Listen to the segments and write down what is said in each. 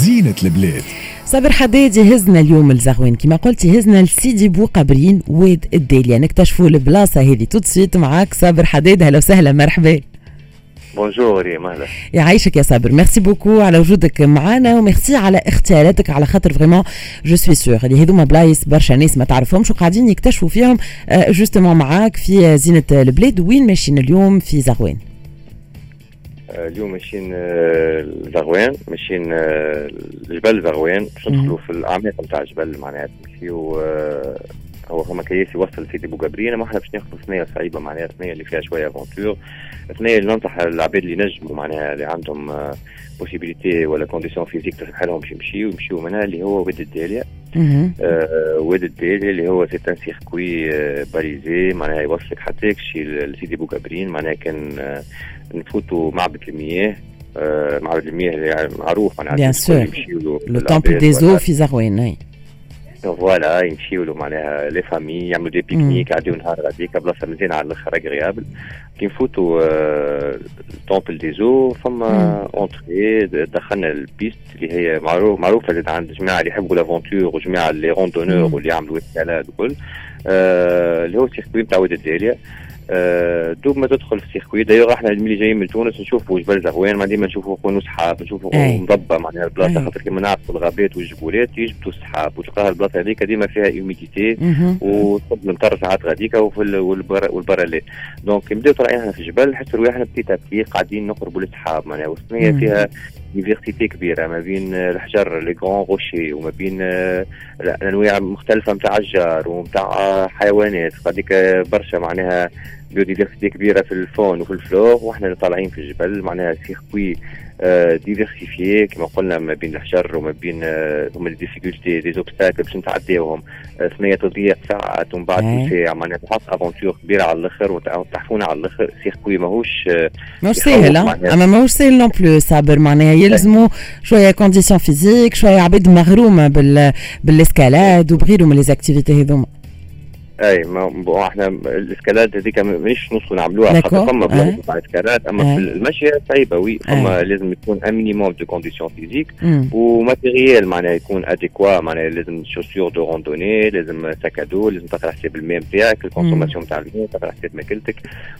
زينة البلاد. صابر حداد يهزنا اليوم لزغوان. كما قلت يهزنا لسيدي بو قبرين واد الداليا نكتشفوا البلاصة هذه توا معاك. صابر حداد هلا وسهلا مرحبا. bonjour ريم أهلا يعيشك يا صابر merci beaucoup على وجودك معنا وميرسي على اختياراتك على خاطر vraiment je suis sûre اللي هذوما بلايص برشا ناس ما تعرفهمش وقاعدين يكتشفوا فيهم justement معاك في زينة البلاد. وين ماشيين اليوم في زغوان اليوم ماشيين زغوان ماشيين جبل زغوان باش ندخلوا في الأعماق نتاع الجبل معناها نمشيو هو هما كياس يوصل سيدي بوقبرين أما إحنا باش ناخذ ثنيه صعيبة معناها ثنيه اللي فيها شوية aventure ثنيه اللي ننصح العباد اللي نجموا معناها اللي عندهم possibilité ولا condition physique تسمح لهم باش يمشيو يمشيو منها اللي هو واد الداليا. آه واد الداليا اللي هو c'est un circuit balisé معناها يوصلك حتى شي لسيدي بوقبرين معناها كان آه نفوتوا معبد المياه آه معبد المياه اللي معروف معناها bien sûr le temple des eaux في زغوان voilà يمشيو له معناها les familles يعملوا des pique-niques يعديو نهار غاديك بلاصه مزيانه على الآخر agréable كي نفوتوا ال temple des eaux فما entrée دخلنا ال piste اللي هي معروف معروفه زاد عند جماعة اللي يحبوا l'aventure وجماعه les randonneurs واللي يعملوا escalade وكل اللي هو ال circuit نتاع واد الداليه دوب ما تدخل في ال circuit d'ailleurs إحنا اللي جايين من تونس نشوفوا جبل زغوان أما ديما نشوفوا كونوا سحاب نشوفوا مضبه معناها البلاصة خاطر كيما نعرفوا الغابات والجبولات يجبدوا السحاب وتلقاها البلاصة هذيك ديما فيها humidité وتصب المطر ساعات غاديكا والبرالات donc نبداو طالعين إحنا في الجبل نحسوا رواحنا petit à petit قاعدين نقربوا للسحاب معناها. والثنيه فيها diversité كبيره ما بين الحجر les grands rochers وما بين الانواع مختلفه نتاع الأشجار ونتاع حيوانات هذيك برشا معناها biodiversité كبيره في ال faune وفي ال flore وإحنا طالعين في الجبل معناها circuit diversifié كما قلنا ما بين الحجر وما بين فما difficultés des obstacles باش نتعداوهم. ثنيه تضيق ساعات ومن بعد ساعه معناها تحط aventure كبيرة على الآخر وتحفونا على الآخر. circuit ماهوش ماهوش ساهل أما ماهوش ساهل non plus صابر معناها يلزموا شوية condition physique شوية عباد مغرومة بال بال escalade وبغيرهم من les activités هذوما. أي ما إحنا ال escalade هذيك مش نوصلوا نعملوها خاطر فما تاع escalade أما في المشي صعيبة oui فما لازم يكون un minimum de condition physique و matériel معناها يكون adéquat معناها لازم chaussures de randonnée لازم sac à dos لازم تقرا حساب الماء نتاعك ال consommation تاع الماء تقرا حساب ماكلتك.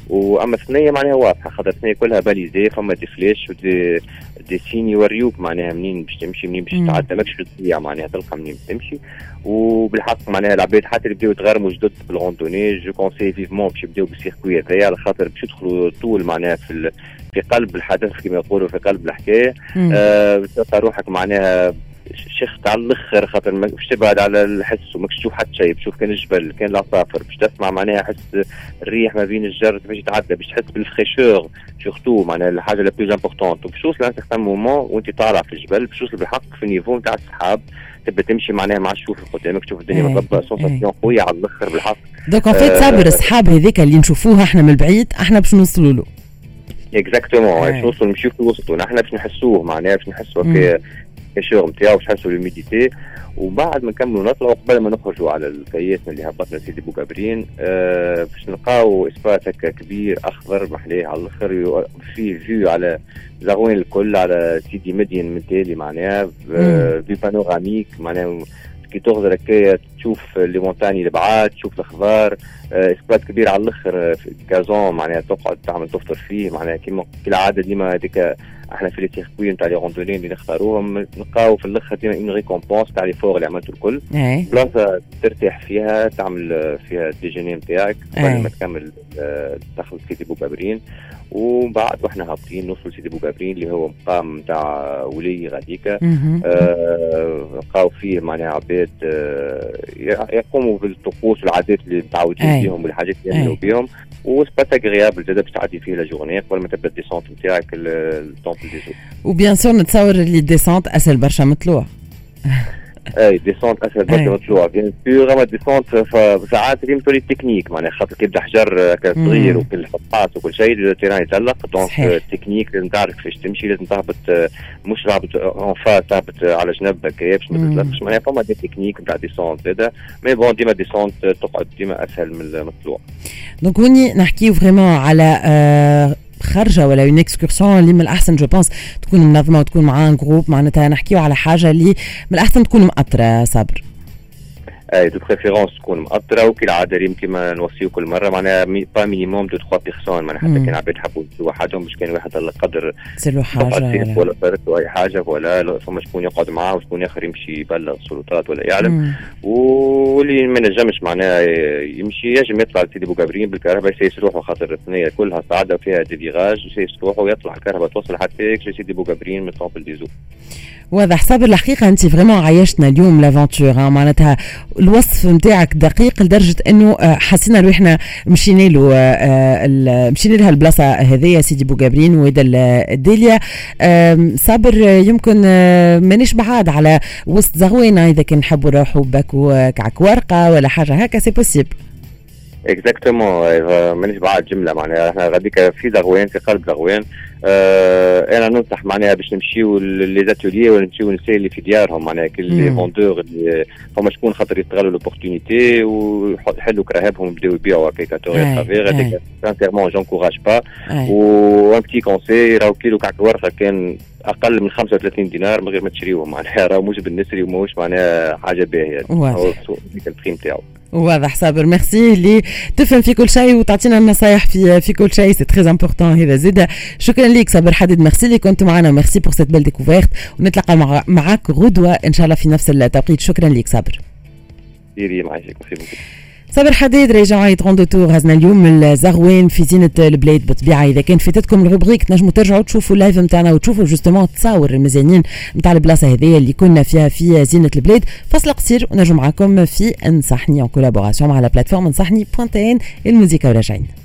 وأما الثنية معناها واضحة خاطر الثنية كلها balisée فما des flèches و des des signes يوريوك معناها منين باش تمشي منين باش تعدى ماكش تضيع معناها تلقى منين تمشي. وبالحق معناها العباد حتى اللي بداو يتغرموا جدد في ال randonnée je conseille vivement باش يبداو بال circuit هذايا على خاطر باش يدخلوا طول معناها في في قلب الحدث كما يقولوا في قلب الحكاية. آه تلقى روحك معناها شيخ تاع الآخر خاطر باش تبعد على الحس وماكش تشوف حتى شيء بتشوف كان الجبل كان العصافر باش تسمع معناها حس الريح ما بين الشجر باش يتعدى باش تحس بال fraîcheur surtout معناها الحاجة la plus importante وباش توصل ل un certain moment وانت طالع في الجبل باش توصل بالحق في ال niveau نتاع السحاب تبدا تمشي معناها مع تشوف قدامك تشوف الدنيا مضبه sensation قوية على الأخر بالحق. donc en fait صابر السحاب هذيك اللي نشوفوها إحنا من البعيد إحنا باش نوصلوا له. exactement باش نوصلوا نمشيو في وسطه نحن باش نحسوه معناها باش نحسوا ال fraîcheur نتاعو باش نحسوا l'humidité وبعد ما نكملوا نطلعوا قبل ما نخرجوا على الكياس اللي هبطنا سيدي بوكابرين أه باش نلقاو espace هكا كبير أخضر محليه على الآخر فيه vue على زغوين الكل على سيدي مدين من تالي معناها vue panoramique معناها كي تغزر هكايا تشوف les montagnes البعاد تشوف الخضار espace كبير على الآخر gazon معناها تقعد تعمل تفطر فيه معناها كيما كالعاده ديما هذيك إحنا في les circuits نتاع les randonnées اللي نختاروهم نلقاو في الآخر ديما une récompense تاع l'effort اللي عملته الكل. بلاصة ترتاح فيها تعمل فيها ال déjeuner نتاعك قبل ما تكمل تدخل سيدي بوكابرين وبعد وإحنا هابطين نوصل سيدي بوكابرين اللي هو مقام نتاع ولي غاديكا. نلقاو آه فيه معناها عباد آه يقوموا بالطقوس والعادات اللي متعودين بهم والحاجات اللي يعملوا بهم و espace agréable زاد باش تعدي فيه la journée قبل ما تبدأ ال descente نتاعك ال temple des eaux و bien sûr نتصور اللي ال descente اسهل برشا من طلوع أي descente أسهل برشا مالطلوع bien sûr أما descente ساعات كيما تولي تكنيك معناها خاطر كيبدا حجر صغير وكل حطات وكل شيء ال terrain يتزلق. donc ال technique لازم تعرف كيفاش تمشي لازم تهبط مش تهبط en face تهبط على جنب هكايا باش ما تتلفش معناها فما des techniques نتاع descente زاده mais bon ديما descente تقعد ديما أسهل من الطلوع donc هوني نحكيو vraiment على خارجه ولا une excursion اللي من الأحسن je pense تكون منظمة وتكون معاه groupe معناتها نحكيو على حاجة اللي من الأحسن تكون مأطرة صبر et de préférence تكون مأطرة وكالعادة ريم كيما نوصيو كل مرة. معناها mais bon minimum deux trois personnes معناها حتى كان عباد حبوا وحدهم باش كان واحد على قدر تصير حاجة ولا صارت له أي حاجة ولا فما شكون يقعد معاه وشكون آخر يمشي يبلغ السلطات ولا يعلم. واللي ما نجمش معناها يمشي يجم يطلع لسيدي بوغابرين بالكرهبة يسيس روحه خاطر الثنية كلها صعدة وفيها des virages يسيس روحه ويطلع الكرهبة توصل حتى سيدي بوغابرين من temple des eaux واضح. صابر الحقيقة أنت vraiment عايشتنا اليوم l'aventure معناتها الوصف نتاعك دقيق لدرجة إنه آه، حسينا روحنا مشينا له آه، آه، مشينا لها البلاصة هذيا سيدي بوغابرين ويدا الديليا صابر يمكن مانيش بعاد على وسط زغوينه إذا كان نحبوا نروحوا باكو كعك ورقة ولا حاجة هكا c'est possible exactement مانيش بعد جمله معناها إحنا غاديك في زغوان في قلب زغوان آه أنا ننصح معناها باش نمشيو les ateliers ولا نمشيو النساء اللي في ديارهم معناها كل les vendeurs اللي فما شكون خاطر يستغلوا l'opportunité ويحلوا كراهبهم يبداو يبيعوا هكاك à tort et à travers هذاك sincèrement j'encourage pas و un petit conseil راهو كيلو كعك ورقه كان أقل من 35 دينار من غير ما تشريوهم معناها راهو مش بالنسري وماهوش معناها حاجة باهية. هو ال prix متاعو واضح صابر. ميرسي. اللي تفهم في كل شيء وتعطينا النصايح في في كل شيء c'est très important هذا زيد. شكرا لك صابر حديد. ميرسي اللي كنت معنا. merci pour cette belle découverte ونتلقى مع معك غدوة إن شاء الله في نفس التوقيت. شكرا لك صابر. سيري معك صابر حديد راجع 32 تور هزنا اليوم الزغوين في زينة البلاد بالطبيعة إذا كان فاتتكم ال rubrique تنجموا ترجعوا تشوفوا ال live نتاعنا وتشوفوا justement تصاور المزيانين نتاع البلاصة هذيا اللي كنا فيها في زينة البلاد. فصل قصير ونرجع معكم في أنصحني en collaboration مع la plateforme أنصحني point الموسيقى وراجعين.